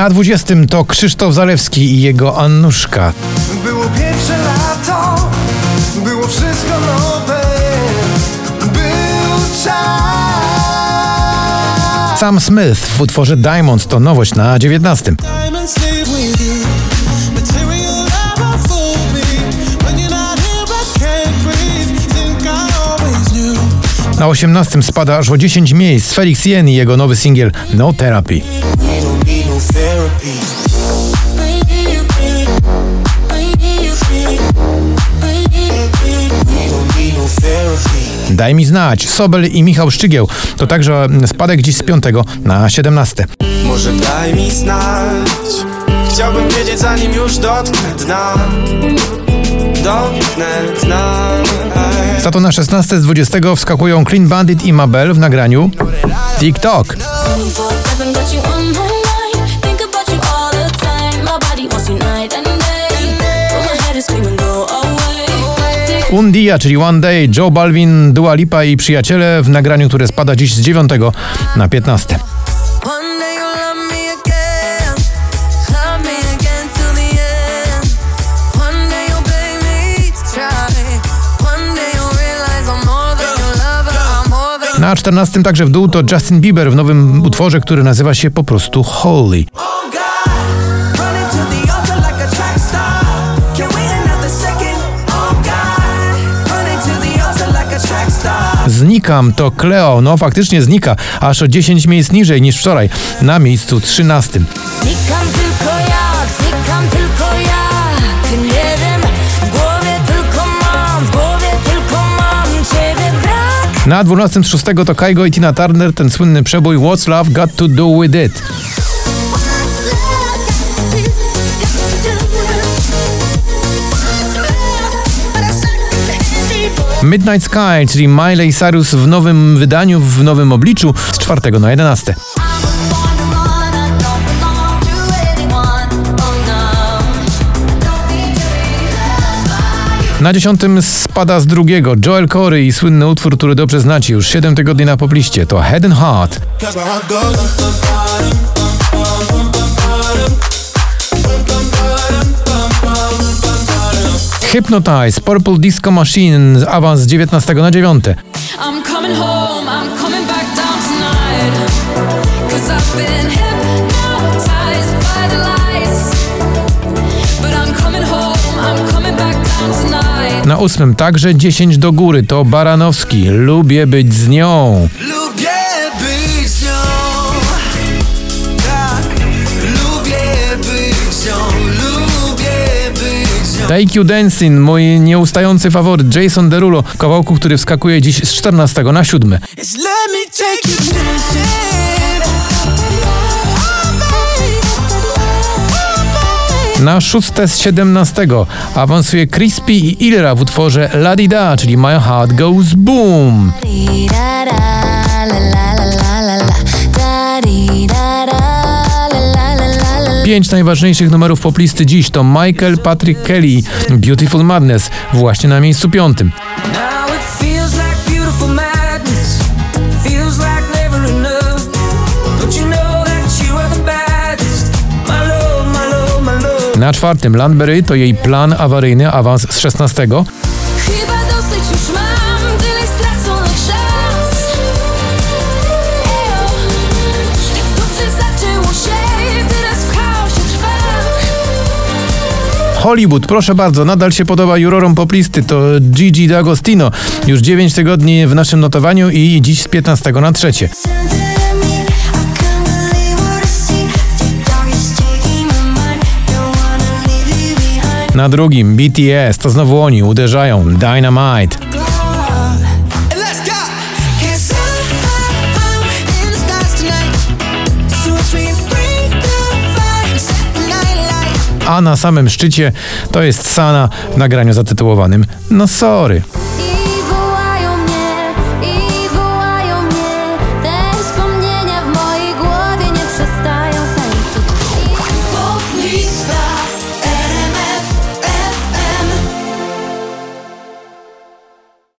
Na 20 to Krzysztof Zalewski i jego Annuszka. Było pierwsze lato, było wszystko nowe, był czas. Sam Smith w utworze Diamonds to nowość na 19. Diamonds live with you. Material never fooled me. When you're not here, I can't breathe. Think I always knew. Na 18 spada aż o 10 miejsc Felix Jen i jego nowy singiel No Therapy. Daj mi znać. Sobel i Michał Szczygieł to także spadek dziś z 5 na 17. Może daj mi znać. Chciałbym wiedzieć zanim już dotknę dna. Dotknę dna. Za to na 16 z 20 wskakują Clean Bandit i Mabel w nagraniu TikTok. Un Dia, czyli One Day, Joe Balvin, Dua Lipa i przyjaciele w nagraniu, które spada dziś z 9 na 15. One day you'll love me again, love me again till the end. One day you'll pay me to try. One day you'll realize I'm more than your lover. I'm more than Na 14 także w dół to Justin Bieber w nowym utworze, który nazywa się po prostu Holy. Znikam to Cleo, no faktycznie znika, aż o 10 miejsc niżej niż wczoraj, na miejscu 13. Znikam tylko ja, znikam tylko ja. Nie wiem, w głowie tylko mam, w głowie tylko mam ciebie brak. Na 12 z 6 to Kaigo i Tina Turner, ten słynny przebój What's Love Got To Do With It. Midnight Sky, czyli Miley Cyrus w nowym wydaniu, w nowym obliczu z 4 na 11. Na 10 spada z drugiego Joel Corey i słynny utwór, który dobrze znacie już 7 tygodni na popliście, to Head and Heart. Hypnotize, Purple Disco Machine, awans z 19 na 9. I'm coming home, I'm coming back down tonight. Cause I've been hypnotized by the lights. But I'm coming home, I'm coming back down tonight. Na ósmym także 10 do góry to Baranowski, Lubię być z nią. Take You Dancing, mój nieustający faworyt Jason Derulo, w kawałku, który wskakuje dziś z 14 na 7. It's let me take you dancing. Na szóste z 17 awansuje Crispy i Ilra w utworze La Di Da, czyli My Heart Goes Boom. Pięć najważniejszych numerów poplisty dziś to Michael Patrick Kelly, Beautiful Madness, właśnie na miejscu piątym. Na czwartym Landberry to jej plan awaryjny, awans z 16. Hollywood, proszę bardzo, nadal się podoba jurorom poplisty, to Gigi D'Agostino. Już 9 tygodni w naszym notowaniu i dziś z 15 na trzecie. Na drugim BTS, to znowu oni uderzają, Dynamite. A na samym szczycie to jest Sana w nagraniu zatytułowanym No sorry.